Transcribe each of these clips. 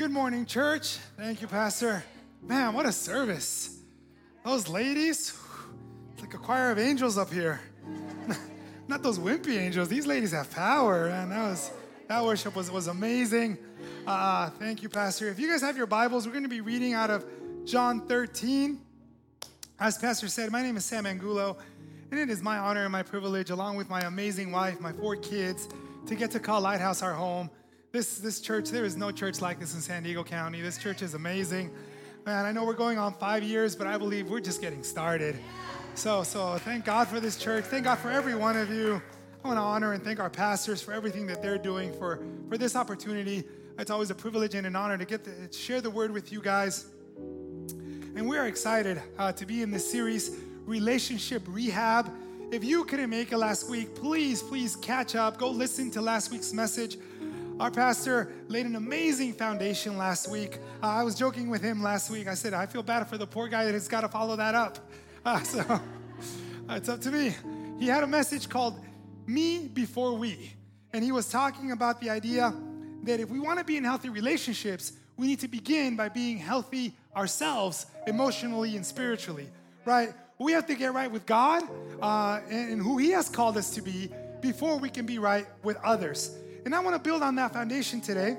Good morning, church. Thank you, Pastor. Man, what a service. Those ladies, it's like a choir of angels up here. Not those wimpy angels. These ladies have power, man. That was that worship was, was amazing. Uh, thank you, Pastor. If you guys have your Bibles, we're going to be reading out of John 13. As Pastor said, my name is Sam Angulo, and it is my honor and my privilege, along with my amazing wife, my four kids, to get to call Lighthouse our home. This, this church, there is no church like this in San Diego County. This church is amazing. Man, I know we're going on five years, but I believe we're just getting started. So, so thank God for this church. Thank God for every one of you. I want to honor and thank our pastors for everything that they're doing for, for this opportunity. It's always a privilege and an honor to get to share the word with you guys. And we are excited uh, to be in this series, Relationship Rehab. If you couldn't make it last week, please, please catch up. Go listen to last week's message. Our pastor laid an amazing foundation last week. Uh, I was joking with him last week. I said, I feel bad for the poor guy that has got to follow that up. Uh, so uh, it's up to me. He had a message called Me Before We. And he was talking about the idea that if we want to be in healthy relationships, we need to begin by being healthy ourselves, emotionally and spiritually, right? We have to get right with God uh, and, and who He has called us to be before we can be right with others. And I want to build on that foundation today,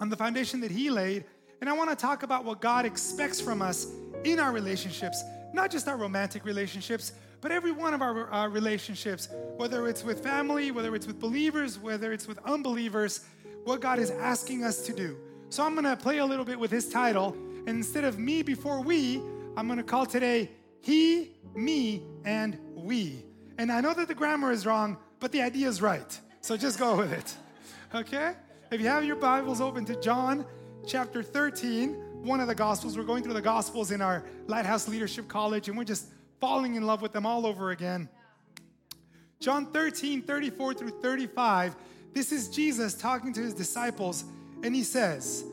on the foundation that He laid. And I want to talk about what God expects from us in our relationships, not just our romantic relationships, but every one of our uh, relationships, whether it's with family, whether it's with believers, whether it's with unbelievers, what God is asking us to do. So I'm going to play a little bit with his title. And instead of me before we, I'm going to call today he, me, and we. And I know that the grammar is wrong, but the idea is right. So just go with it. Okay? If you have your Bibles open to John chapter 13, one of the Gospels, we're going through the Gospels in our Lighthouse Leadership College, and we're just falling in love with them all over again. John 13, 34 through 35, this is Jesus talking to his disciples, and he says,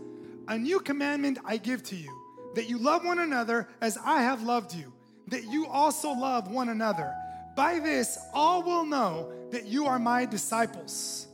A new commandment I give to you, that you love one another as I have loved you, that you also love one another. By this, all will know that you are my disciples,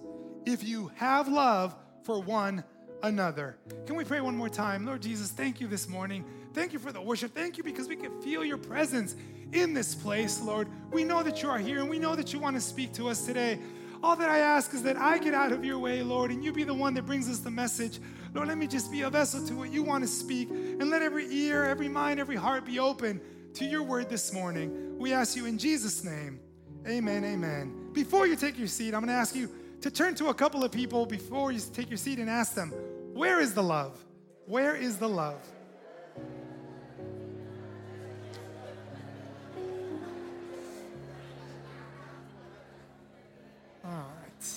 if you have love for one another. Can we pray one more time? Lord Jesus, thank you this morning. Thank you for the worship. Thank you because we can feel your presence in this place, Lord. We know that you are here and we know that you want to speak to us today. All that I ask is that I get out of your way, Lord, and you be the one that brings us the message. Lord, let me just be a vessel to what you want to speak, and let every ear, every mind, every heart be open to your word this morning. We ask you in Jesus' name. Amen, amen. Before you take your seat, I'm going to ask you to turn to a couple of people before you take your seat and ask them, Where is the love? Where is the love? All right.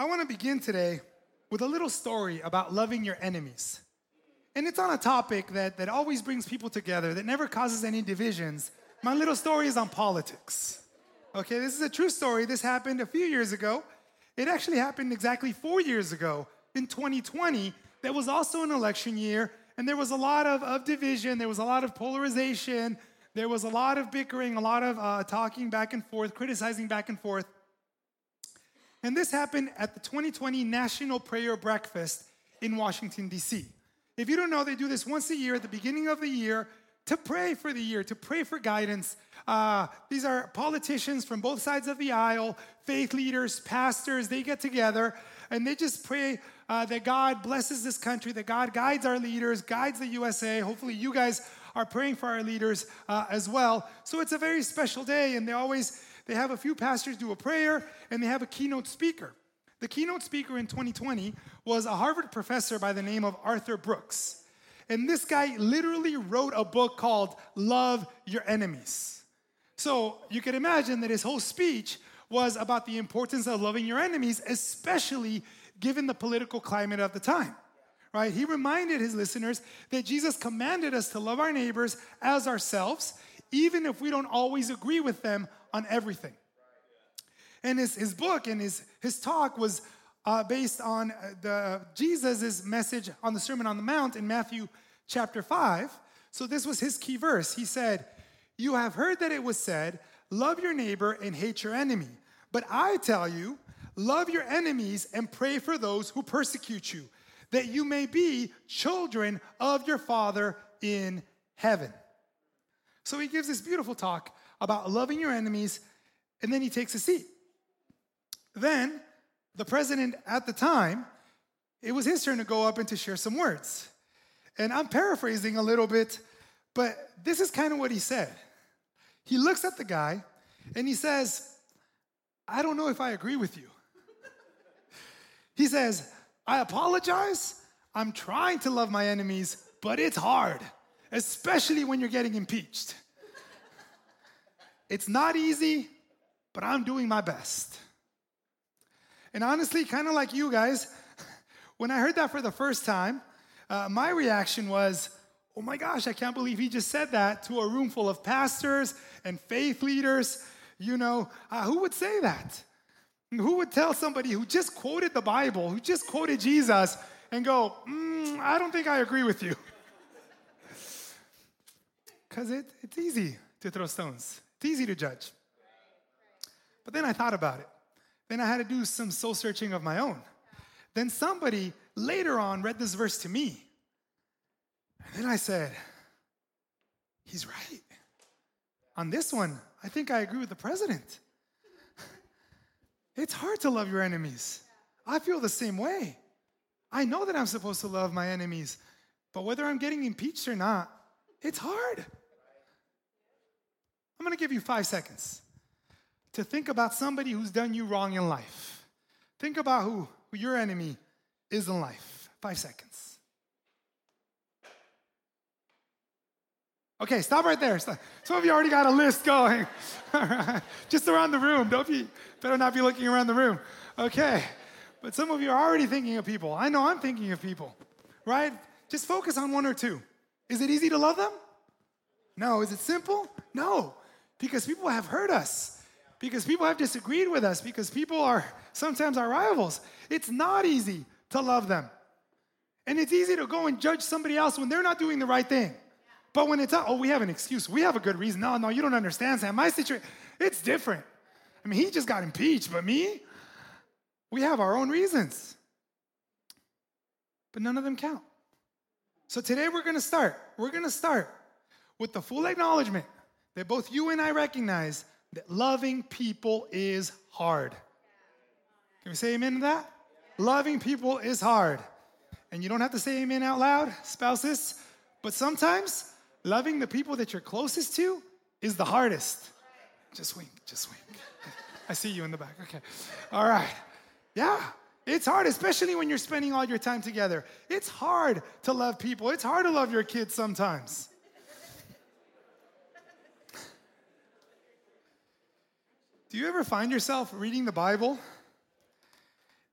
I want to begin today with a little story about loving your enemies. And it's on a topic that, that always brings people together, that never causes any divisions. My little story is on politics. Okay, this is a true story. This happened a few years ago. It actually happened exactly four years ago in 2020. That was also an election year, and there was a lot of, of division, there was a lot of polarization, there was a lot of bickering, a lot of uh, talking back and forth, criticizing back and forth. And this happened at the 2020 National Prayer Breakfast in Washington, D.C. If you don't know, they do this once a year at the beginning of the year to pray for the year, to pray for guidance. Uh, these are politicians from both sides of the aisle, faith leaders, pastors, they get together and they just pray uh, that God blesses this country, that God guides our leaders, guides the USA. Hopefully, you guys are praying for our leaders uh, as well. So it's a very special day, and they always they have a few pastors do a prayer, and they have a keynote speaker. The keynote speaker in 2020 was a Harvard professor by the name of Arthur Brooks. And this guy literally wrote a book called Love Your Enemies. So you can imagine that his whole speech was about the importance of loving your enemies, especially given the political climate of the time. Right? He reminded his listeners that Jesus commanded us to love our neighbors as ourselves, even if we don't always agree with them on everything. And his, his book and his, his talk was uh, based on uh, the Jesus' message on the Sermon on the Mount in Matthew chapter 5. So this was his key verse. He said, You have heard that it was said, Love your neighbor and hate your enemy. But I tell you, love your enemies and pray for those who persecute you, that you may be children of your Father in heaven. So he gives this beautiful talk about loving your enemies, and then he takes a seat. Then, the president at the time, it was his turn to go up and to share some words. And I'm paraphrasing a little bit, but this is kind of what he said. He looks at the guy and he says, I don't know if I agree with you. he says, I apologize. I'm trying to love my enemies, but it's hard, especially when you're getting impeached. it's not easy, but I'm doing my best. And honestly, kind of like you guys, when I heard that for the first time, uh, my reaction was, oh my gosh, I can't believe he just said that to a room full of pastors and faith leaders. You know, uh, who would say that? Who would tell somebody who just quoted the Bible, who just quoted Jesus, and go, mm, I don't think I agree with you? Because it, it's easy to throw stones, it's easy to judge. But then I thought about it. Then I had to do some soul searching of my own. Then somebody later on read this verse to me. And then I said, He's right. On this one, I think I agree with the president. It's hard to love your enemies. I feel the same way. I know that I'm supposed to love my enemies, but whether I'm getting impeached or not, it's hard. Give you five seconds to think about somebody who's done you wrong in life. Think about who, who your enemy is in life. Five seconds. Okay, stop right there. Some of you already got a list going. Just around the room. Don't be, better not be looking around the room. Okay. But some of you are already thinking of people. I know I'm thinking of people, right? Just focus on one or two. Is it easy to love them? No. Is it simple? No. Because people have hurt us because people have disagreed with us, because people are sometimes our rivals. It's not easy to love them. And it's easy to go and judge somebody else when they're not doing the right thing. But when it's, oh, we have an excuse, we have a good reason. No, no, you don't understand, Sam. My situation, it's different. I mean, he just got impeached, but me, we have our own reasons. But none of them count. So today we're gonna start. We're gonna start with the full acknowledgement that both you and I recognize that loving people is hard. Can we say amen to that? Loving people is hard. And you don't have to say amen out loud, spouses, but sometimes loving the people that you're closest to is the hardest. Just wink, just wink. I see you in the back. Okay. All right. Yeah, it's hard, especially when you're spending all your time together. It's hard to love people, it's hard to love your kids sometimes. Do you ever find yourself reading the Bible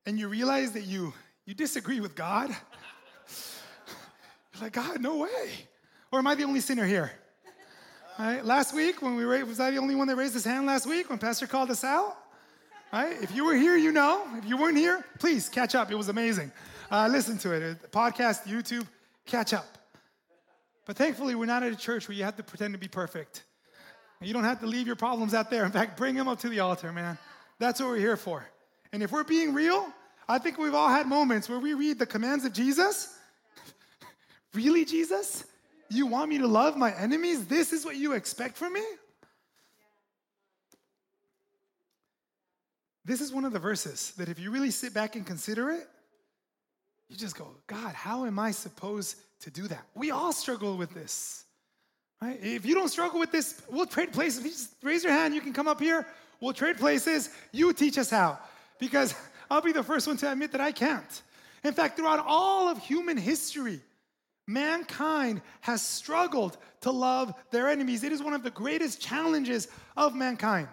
and you realize that you, you disagree with God? You're like, God, no way. Or am I the only sinner here? Right? Last week, when we was I the only one that raised his hand last week when Pastor called us out? Right? If you were here, you know. If you weren't here, please catch up. It was amazing. Uh, listen to it. Podcast, YouTube, catch up. But thankfully, we're not at a church where you have to pretend to be perfect. You don't have to leave your problems out there. In fact, bring them up to the altar, man. That's what we're here for. And if we're being real, I think we've all had moments where we read the commands of Jesus. really, Jesus? You want me to love my enemies? This is what you expect from me? This is one of the verses that if you really sit back and consider it, you just go, God, how am I supposed to do that? We all struggle with this. Right? If you don't struggle with this, we'll trade places. Just raise your hand, you can come up here. We'll trade places. You teach us how. Because I'll be the first one to admit that I can't. In fact, throughout all of human history, mankind has struggled to love their enemies. It is one of the greatest challenges of mankind.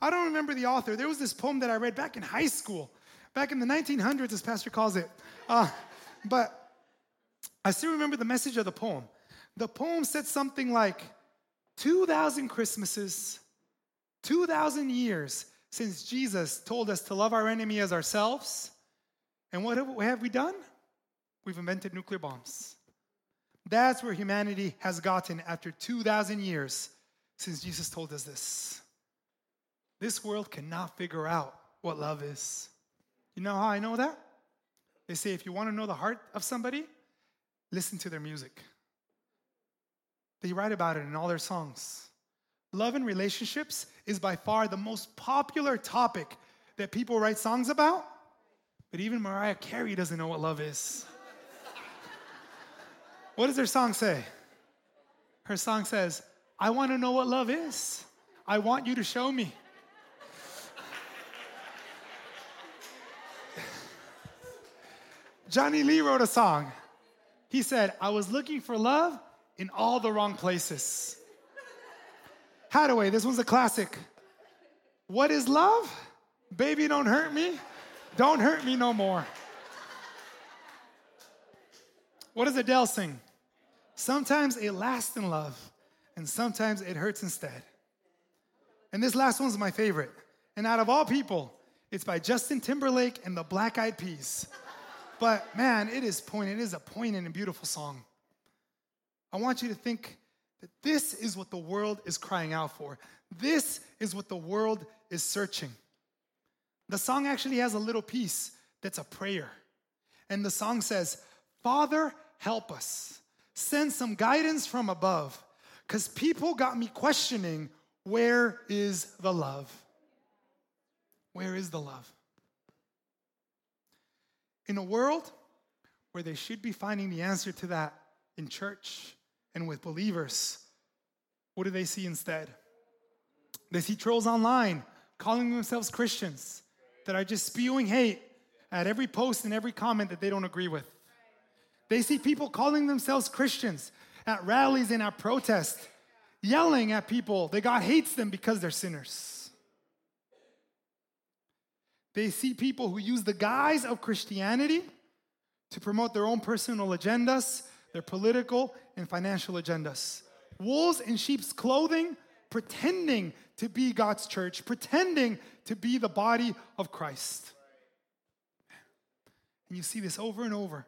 I don't remember the author. There was this poem that I read back in high school, back in the 1900s, as Pastor calls it. Uh, but I still remember the message of the poem. The poem said something like 2,000 Christmases, 2,000 years since Jesus told us to love our enemy as ourselves. And what have we done? We've invented nuclear bombs. That's where humanity has gotten after 2,000 years since Jesus told us this. This world cannot figure out what love is. You know how I know that? They say if you want to know the heart of somebody, listen to their music. They write about it in all their songs. Love and relationships is by far the most popular topic that people write songs about, but even Mariah Carey doesn't know what love is. what does her song say? Her song says, I want to know what love is. I want you to show me. Johnny Lee wrote a song. He said, I was looking for love in all the wrong places. Haddaway, this one's a classic. What is love? Baby, don't hurt me. Don't hurt me no more. What does Adele sing? Sometimes it lasts in love, and sometimes it hurts instead. And this last one's my favorite. And out of all people, it's by Justin Timberlake and the Black Eyed Peas. But man, it is poignant. It is a poignant and beautiful song. I want you to think that this is what the world is crying out for. This is what the world is searching. The song actually has a little piece that's a prayer. And the song says, Father, help us. Send some guidance from above. Because people got me questioning where is the love? Where is the love? In a world where they should be finding the answer to that in church and with believers, what do they see instead? They see trolls online calling themselves Christians that are just spewing hate at every post and every comment that they don't agree with. They see people calling themselves Christians at rallies and at protests, yelling at people that God hates them because they're sinners. They see people who use the guise of Christianity to promote their own personal agendas, their political and financial agendas. Wolves in sheep's clothing, pretending to be God's church, pretending to be the body of Christ. And you see this over and over.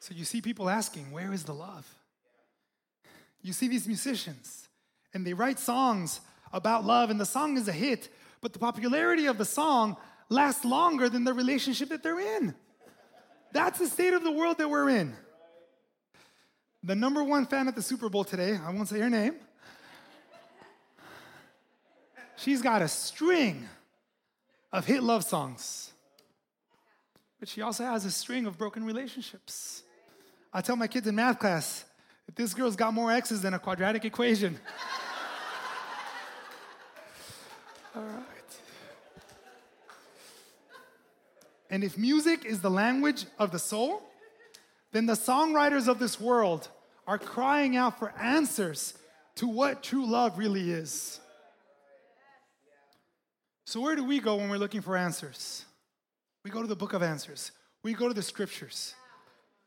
So you see people asking, Where is the love? You see these musicians, and they write songs about love, and the song is a hit, but the popularity of the song lasts longer than the relationship that they're in. That's the state of the world that we're in. The number one fan at the Super Bowl today, I won't say her name, she's got a string of hit love songs. But she also has a string of broken relationships. I tell my kids in math class that this girl's got more X's than a quadratic equation. All right. And if music is the language of the soul, then the songwriters of this world are crying out for answers to what true love really is. So where do we go when we're looking for answers? We go to the book of answers. We go to the scriptures.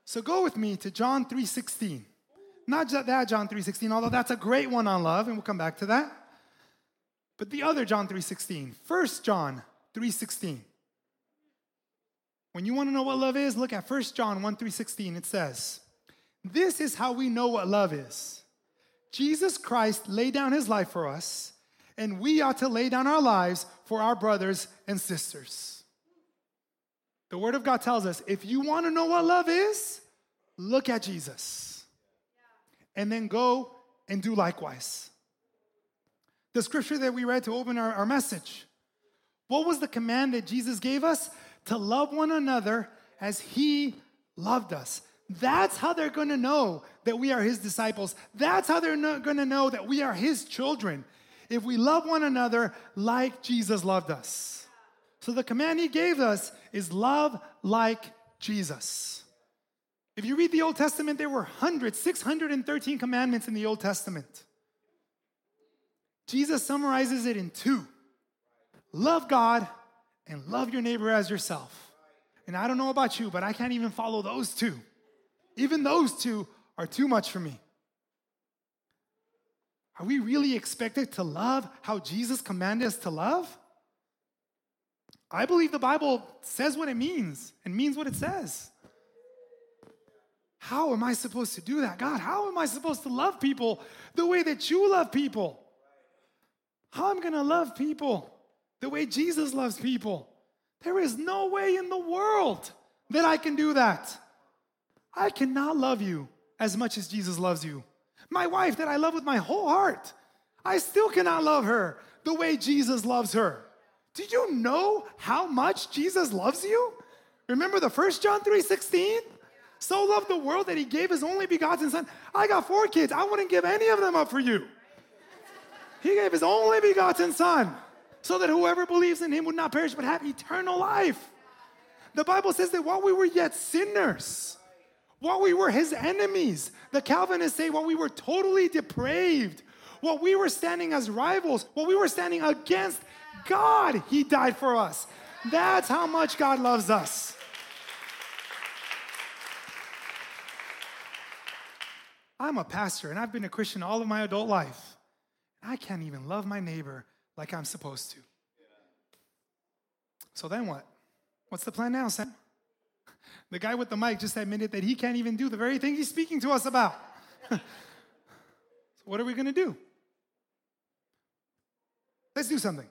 So go with me to John 3:16. Not that John 3:16, although that's a great one on love and we'll come back to that. But the other John 3:16, 1 John 3:16. When you want to know what love is, look at 1 John 1 3:16. It says, This is how we know what love is. Jesus Christ laid down his life for us, and we ought to lay down our lives for our brothers and sisters. The Word of God tells us if you want to know what love is, look at Jesus. And then go and do likewise the scripture that we read to open our, our message. What was the command that Jesus gave us? To love one another as he loved us. That's how they're gonna know that we are his disciples. That's how they're gonna know that we are his children. If we love one another like Jesus loved us. So the command he gave us is love like Jesus. If you read the Old Testament, there were hundreds, 613 commandments in the Old Testament. Jesus summarizes it in two love God and love your neighbor as yourself. And I don't know about you, but I can't even follow those two. Even those two are too much for me. Are we really expected to love how Jesus commanded us to love? I believe the Bible says what it means and means what it says. How am I supposed to do that? God, how am I supposed to love people the way that you love people? How am I going to love people the way Jesus loves people? There is no way in the world that I can do that. I cannot love you as much as Jesus loves you. My wife that I love with my whole heart, I still cannot love her the way Jesus loves her. Do you know how much Jesus loves you? Remember the first John 3:16? So loved the world that he gave his only begotten son. I got four kids. I wouldn't give any of them up for you. He gave his only begotten son so that whoever believes in him would not perish but have eternal life. The Bible says that while we were yet sinners, while we were his enemies, the Calvinists say while we were totally depraved, while we were standing as rivals, while we were standing against God, he died for us. That's how much God loves us. I'm a pastor and I've been a Christian all of my adult life. I can't even love my neighbor like I'm supposed to. So then what? What's the plan now, Sam? The guy with the mic just admitted that he can't even do the very thing he's speaking to us about. so, what are we going to do? Let's do something.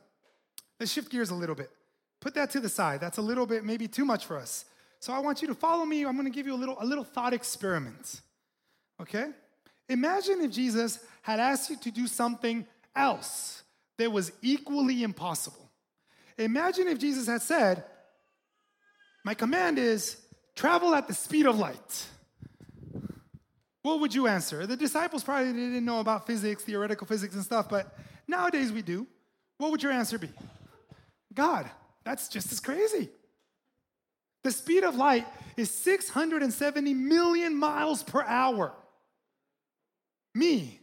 Let's shift gears a little bit. Put that to the side. That's a little bit maybe too much for us. So I want you to follow me. I'm going to give you a little a little thought experiment. Okay? Imagine if Jesus had asked you to do something else that was equally impossible. Imagine if Jesus had said, My command is travel at the speed of light. What would you answer? The disciples probably didn't know about physics, theoretical physics, and stuff, but nowadays we do. What would your answer be? God, that's just as crazy. The speed of light is 670 million miles per hour. Me,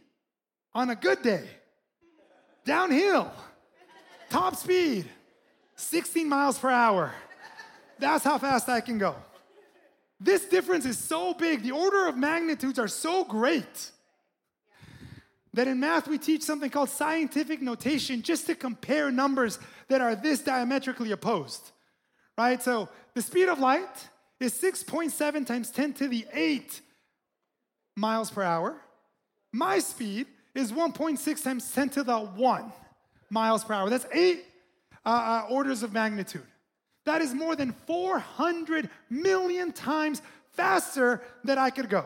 on a good day, downhill, top speed, 16 miles per hour. That's how fast I can go. This difference is so big, the order of magnitudes are so great that in math we teach something called scientific notation just to compare numbers that are this diametrically opposed. Right? So the speed of light is 6.7 times 10 to the 8 miles per hour. My speed is 1.6 times 10 to the 1 miles per hour. That's eight uh, uh, orders of magnitude. That is more than 400 million times faster than I could go.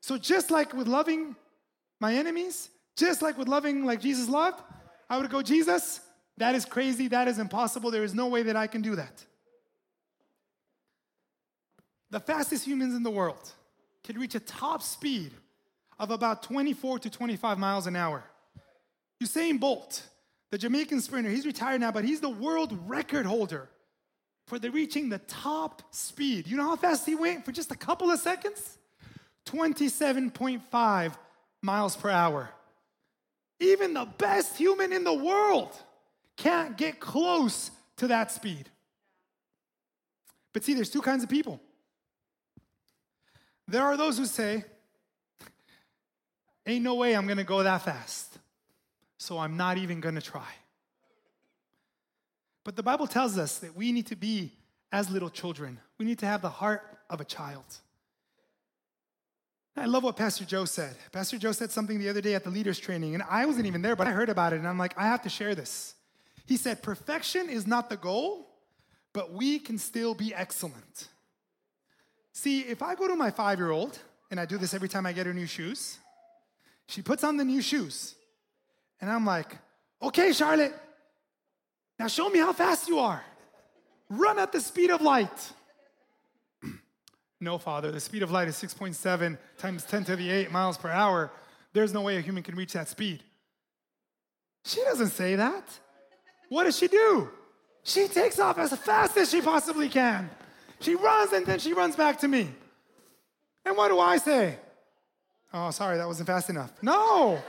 So, just like with loving my enemies, just like with loving like Jesus loved, I would go, Jesus, that is crazy. That is impossible. There is no way that I can do that. The fastest humans in the world can reach a top speed of about 24 to 25 miles an hour. Usain Bolt, the Jamaican sprinter, he's retired now, but he's the world record holder for the reaching the top speed. You know how fast he went for just a couple of seconds? 27.5 miles per hour. Even the best human in the world can't get close to that speed. But see, there's two kinds of people. There are those who say, Ain't no way I'm gonna go that fast. So I'm not even gonna try. But the Bible tells us that we need to be as little children. We need to have the heart of a child. I love what Pastor Joe said. Pastor Joe said something the other day at the leaders training, and I wasn't even there, but I heard about it, and I'm like, I have to share this. He said, Perfection is not the goal, but we can still be excellent. See, if I go to my five year old, and I do this every time I get her new shoes, she puts on the new shoes. And I'm like, okay, Charlotte, now show me how fast you are. Run at the speed of light. no, Father, the speed of light is 6.7 times 10 to the 8 miles per hour. There's no way a human can reach that speed. She doesn't say that. What does she do? She takes off as fast as she possibly can. She runs and then she runs back to me. And what do I say? Oh, sorry, that wasn't fast enough. No.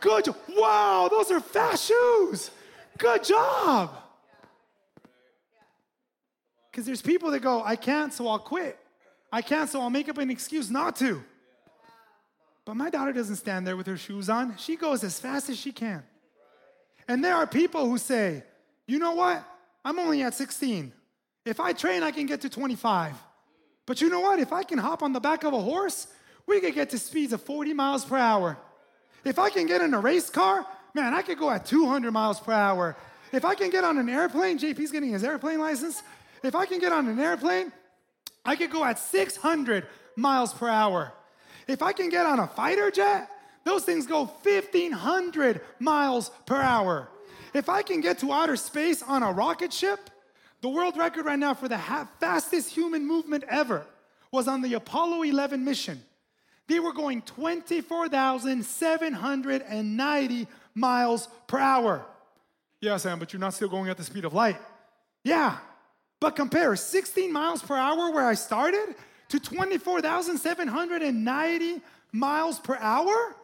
Good. Wow, those are fast shoes. Good job. Because there's people that go, I can't, so I'll quit. I can't, so I'll make up an excuse not to. But my daughter doesn't stand there with her shoes on. She goes as fast as she can. And there are people who say, you know what? I'm only at 16. If I train, I can get to 25. But you know what? If I can hop on the back of a horse, we could get to speeds of 40 miles per hour. If I can get in a race car, man, I could go at 200 miles per hour. If I can get on an airplane, JP's getting his airplane license. If I can get on an airplane, I could go at 600 miles per hour. If I can get on a fighter jet, those things go 1,500 miles per hour. If I can get to outer space on a rocket ship, the world record right now for the ha- fastest human movement ever was on the Apollo 11 mission. They were going 24,790 miles per hour. Yeah, Sam, but you're not still going at the speed of light. Yeah, but compare 16 miles per hour where I started to 24,790 miles per hour.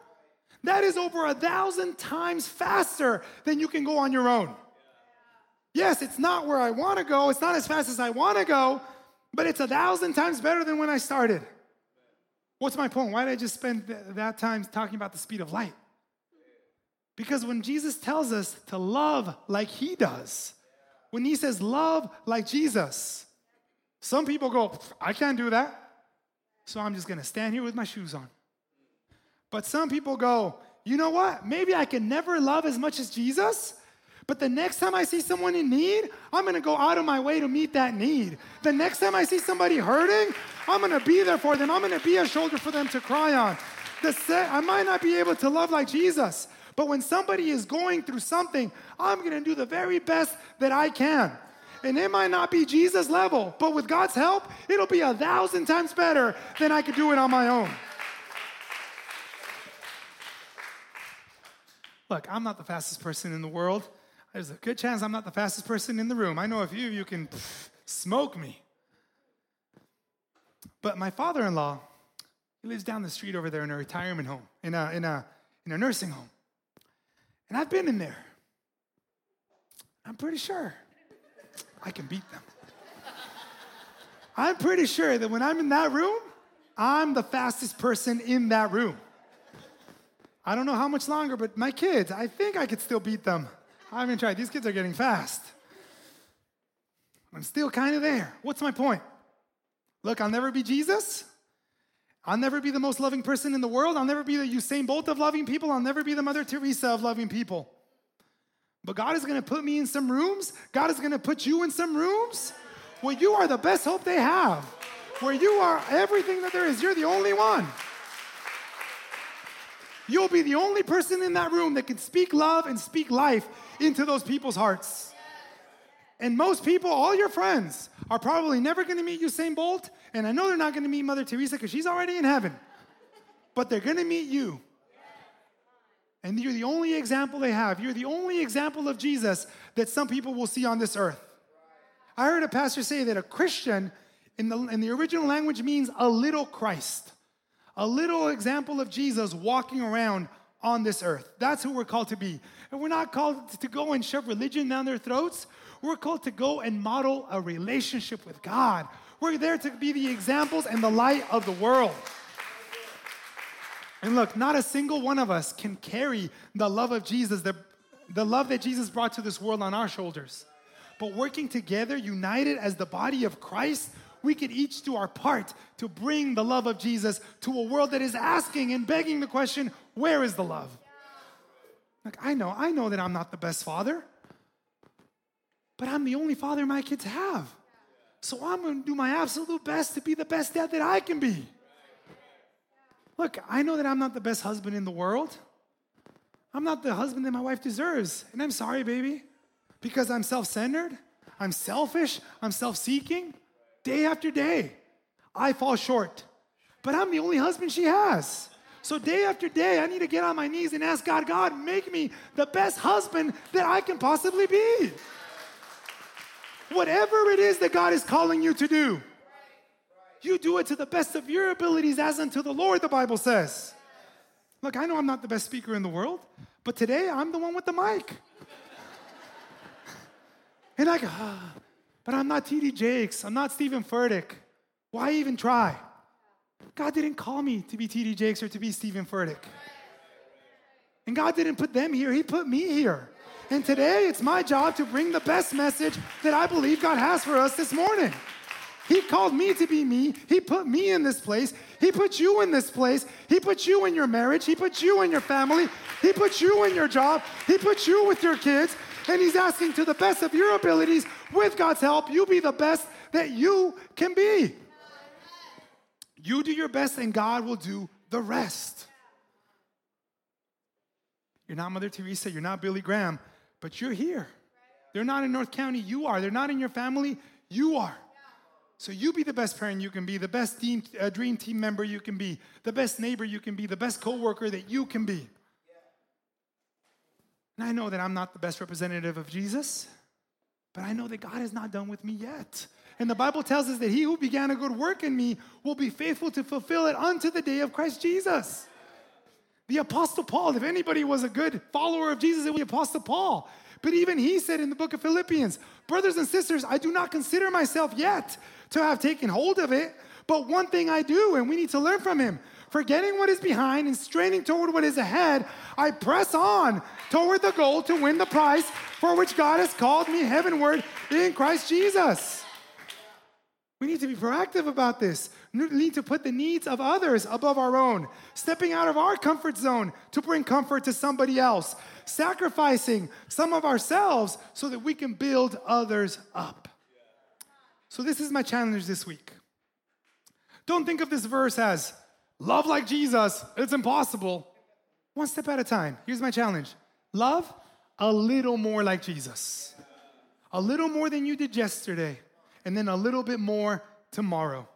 That is over a thousand times faster than you can go on your own. Yes, it's not where I want to go, it's not as fast as I want to go, but it's a thousand times better than when I started. What's my point? Why did I just spend that time talking about the speed of light? Because when Jesus tells us to love like he does, when he says love like Jesus, some people go, I can't do that. So I'm just going to stand here with my shoes on. But some people go, you know what? Maybe I can never love as much as Jesus. But the next time I see someone in need, I'm gonna go out of my way to meet that need. The next time I see somebody hurting, I'm gonna be there for them. I'm gonna be a shoulder for them to cry on. The se- I might not be able to love like Jesus, but when somebody is going through something, I'm gonna do the very best that I can. And it might not be Jesus level, but with God's help, it'll be a thousand times better than I could do it on my own. Look, I'm not the fastest person in the world. There's a good chance I'm not the fastest person in the room. I know a few of you can pff, smoke me. But my father in law, he lives down the street over there in a retirement home, in a, in a, in a nursing home. And I've been in there. I'm pretty sure I can beat them. I'm pretty sure that when I'm in that room, I'm the fastest person in that room. I don't know how much longer, but my kids, I think I could still beat them. I haven't tried. These kids are getting fast. I'm still kind of there. What's my point? Look, I'll never be Jesus. I'll never be the most loving person in the world. I'll never be the Usain Bolt of loving people. I'll never be the Mother Teresa of loving people. But God is going to put me in some rooms. God is going to put you in some rooms where you are the best hope they have, where you are everything that there is. You're the only one. You'll be the only person in that room that can speak love and speak life into those people's hearts. And most people, all your friends, are probably never going to meet Usain Bolt, and I know they're not going to meet Mother Teresa because she's already in heaven. But they're going to meet you. And you're the only example they have. You're the only example of Jesus that some people will see on this earth. I heard a pastor say that a Christian in the, in the original language means a little Christ a little example of Jesus walking around on this earth. That's who we're called to be. And we're not called to go and shove religion down their throats. We're called to go and model a relationship with God. We're there to be the examples and the light of the world. And look, not a single one of us can carry the love of Jesus, the, the love that Jesus brought to this world on our shoulders. But working together, united as the body of Christ, we could each do our part to bring the love of Jesus to a world that is asking and begging the question, where is the love? Like, I know, I know that I'm not the best father, but I'm the only father my kids have. So I'm gonna do my absolute best to be the best dad that I can be. Look, I know that I'm not the best husband in the world. I'm not the husband that my wife deserves. And I'm sorry, baby, because I'm self centered, I'm selfish, I'm self seeking day after day. I fall short. But I'm the only husband she has. So day after day, I need to get on my knees and ask God, God, make me the best husband that I can possibly be. Whatever it is that God is calling you to do, you do it to the best of your abilities as unto the Lord, the Bible says. Look, I know I'm not the best speaker in the world, but today I'm the one with the mic. and I go, ah, but I'm not TD Jakes. I'm not Stephen Furtick. Why even try? God didn't call me to be TD Jakes or to be Stephen Furtick. And God didn't put them here, He put me here. And today it's my job to bring the best message that I believe God has for us this morning. He called me to be me. He put me in this place. He put you in this place. He put you in your marriage. He put you in your family. He put you in your job. He put you with your kids. And He's asking to the best of your abilities, with God's help, you be the best that you can be. You do your best, and God will do the rest. You're not Mother Teresa, you're not Billy Graham, but you're here. They're not in North County, you are. They're not in your family, you are. So you be the best parent you can be, the best team, uh, dream team member you can be, the best neighbor you can be, the best coworker that you can be. And I know that I'm not the best representative of Jesus, but I know that God is not done with me yet. And the Bible tells us that he who began a good work in me will be faithful to fulfill it unto the day of Christ Jesus. The Apostle Paul, if anybody was a good follower of Jesus, it was the Apostle Paul. But even he said in the book of Philippians, Brothers and sisters, I do not consider myself yet to have taken hold of it, but one thing I do, and we need to learn from him. Forgetting what is behind and straining toward what is ahead, I press on toward the goal to win the prize for which God has called me heavenward in Christ Jesus. We need to be proactive about this. We need to put the needs of others above our own, stepping out of our comfort zone to bring comfort to somebody else, sacrificing some of ourselves so that we can build others up. So, this is my challenge this week. Don't think of this verse as love like Jesus, it's impossible. One step at a time. Here's my challenge love a little more like Jesus, a little more than you did yesterday and then a little bit more tomorrow.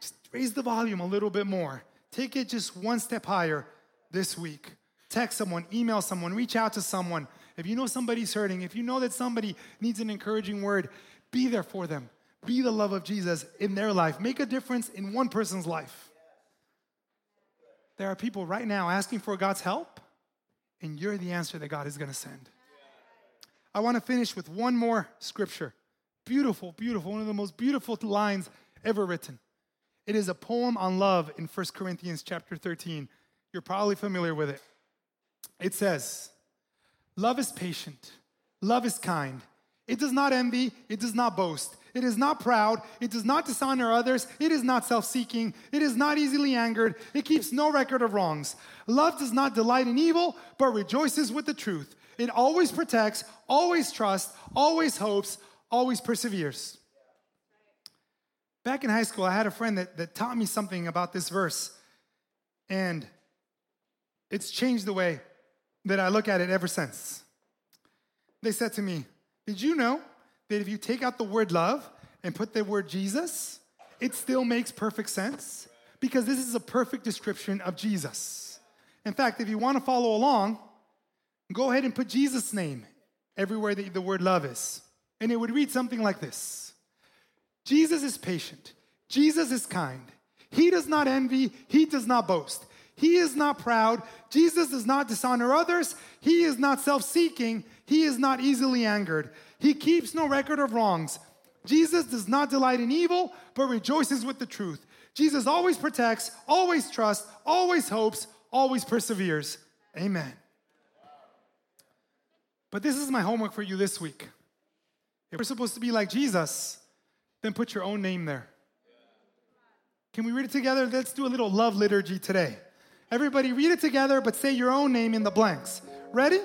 Just raise the volume a little bit more. Take it just one step higher this week. Text someone, email someone, reach out to someone. If you know somebody's hurting, if you know that somebody needs an encouraging word, be there for them. Be the love of Jesus in their life. Make a difference in one person's life. There are people right now asking for God's help, and you're the answer that God is going to send. I want to finish with one more scripture. Beautiful, beautiful, one of the most beautiful lines ever written. It is a poem on love in 1 Corinthians chapter 13. You're probably familiar with it. It says, Love is patient, love is kind. It does not envy, it does not boast. It is not proud. It does not dishonor others. It is not self seeking. It is not easily angered. It keeps no record of wrongs. Love does not delight in evil, but rejoices with the truth. It always protects, always trusts, always hopes, always perseveres. Back in high school, I had a friend that, that taught me something about this verse, and it's changed the way that I look at it ever since. They said to me, Did you know that if you take out the word love and put the word Jesus, it still makes perfect sense? Because this is a perfect description of Jesus. In fact, if you want to follow along, go ahead and put Jesus' name everywhere that the word love is. And it would read something like this Jesus is patient, Jesus is kind. He does not envy, he does not boast. He is not proud. Jesus does not dishonor others. He is not self seeking. He is not easily angered. He keeps no record of wrongs. Jesus does not delight in evil, but rejoices with the truth. Jesus always protects, always trusts, always hopes, always perseveres. Amen. But this is my homework for you this week. If we're supposed to be like Jesus, then put your own name there. Can we read it together? Let's do a little love liturgy today. Everybody read it together, but say your own name in the blanks. Ready?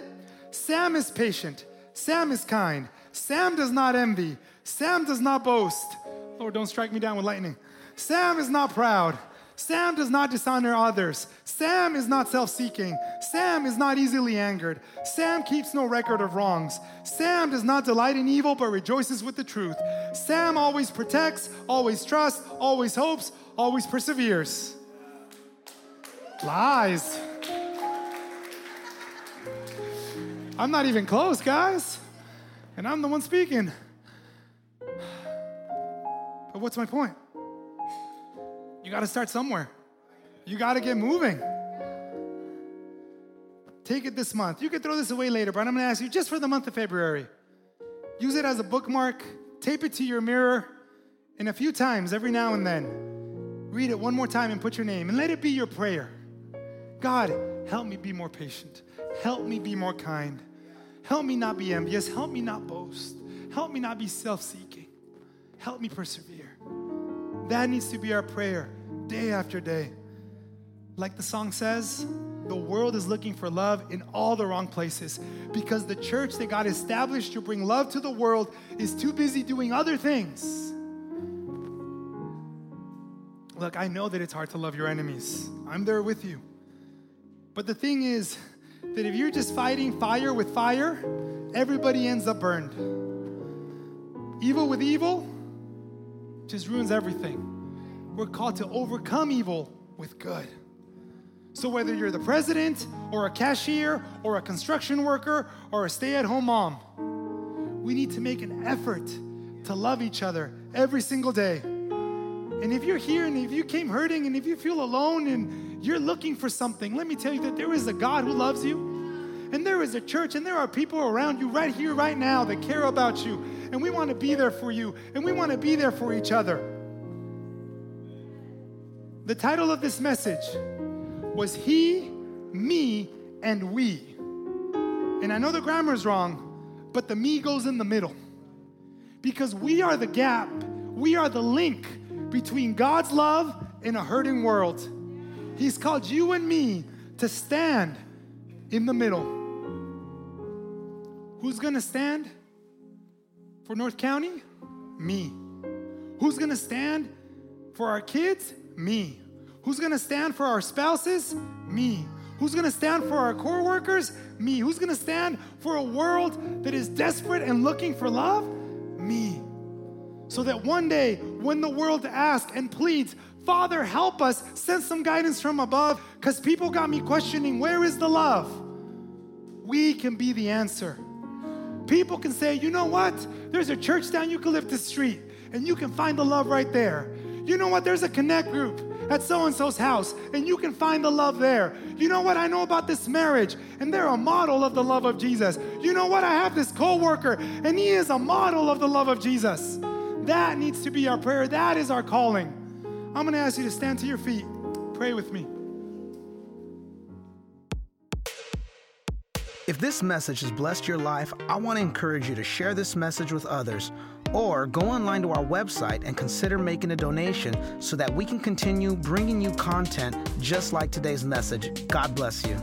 Sam is patient. Sam is kind. Sam does not envy. Sam does not boast. Lord, don't strike me down with lightning. Sam is not proud. Sam does not dishonor others. Sam is not self seeking. Sam is not easily angered. Sam keeps no record of wrongs. Sam does not delight in evil, but rejoices with the truth. Sam always protects, always trusts, always hopes, always perseveres. Lies. I'm not even close, guys. And I'm the one speaking. But what's my point? You got to start somewhere. You got to get moving. Take it this month. You can throw this away later, but I'm going to ask you just for the month of February. Use it as a bookmark, tape it to your mirror, and a few times every now and then, read it one more time and put your name, and let it be your prayer. God, help me be more patient. Help me be more kind. Help me not be envious. Help me not boast. Help me not be self seeking. Help me persevere. That needs to be our prayer day after day. Like the song says, the world is looking for love in all the wrong places because the church that God established to bring love to the world is too busy doing other things. Look, I know that it's hard to love your enemies. I'm there with you. But the thing is that if you're just fighting fire with fire, everybody ends up burned. Evil with evil just ruins everything. We're called to overcome evil with good. So, whether you're the president or a cashier or a construction worker or a stay at home mom, we need to make an effort to love each other every single day. And if you're here and if you came hurting and if you feel alone and you're looking for something, let me tell you that there is a God who loves you. And there is a church and there are people around you right here, right now that care about you. And we want to be there for you and we want to be there for each other. The title of this message was He, Me, and We. And I know the grammar is wrong, but the me goes in the middle. Because we are the gap, we are the link between God's love and a hurting world. He's called you and me to stand in the middle. Who's gonna stand for North County? Me. Who's gonna stand for our kids? Me. Who's gonna stand for our spouses? Me. Who's gonna stand for our coworkers? Me. Who's gonna stand for a world that is desperate and looking for love? Me. So that one day, when the world asks and pleads, Father, help us, send some guidance from above, because people got me questioning, where is the love? We can be the answer. People can say, you know what? There's a church down Eucalyptus Street, and you can find the love right there. You know what? There's a connect group at so and so's house, and you can find the love there. You know what? I know about this marriage, and they're a model of the love of Jesus. You know what? I have this coworker, and he is a model of the love of Jesus. That needs to be our prayer. That is our calling. I'm going to ask you to stand to your feet. Pray with me. If this message has blessed your life, I want to encourage you to share this message with others or go online to our website and consider making a donation so that we can continue bringing you content just like today's message. God bless you.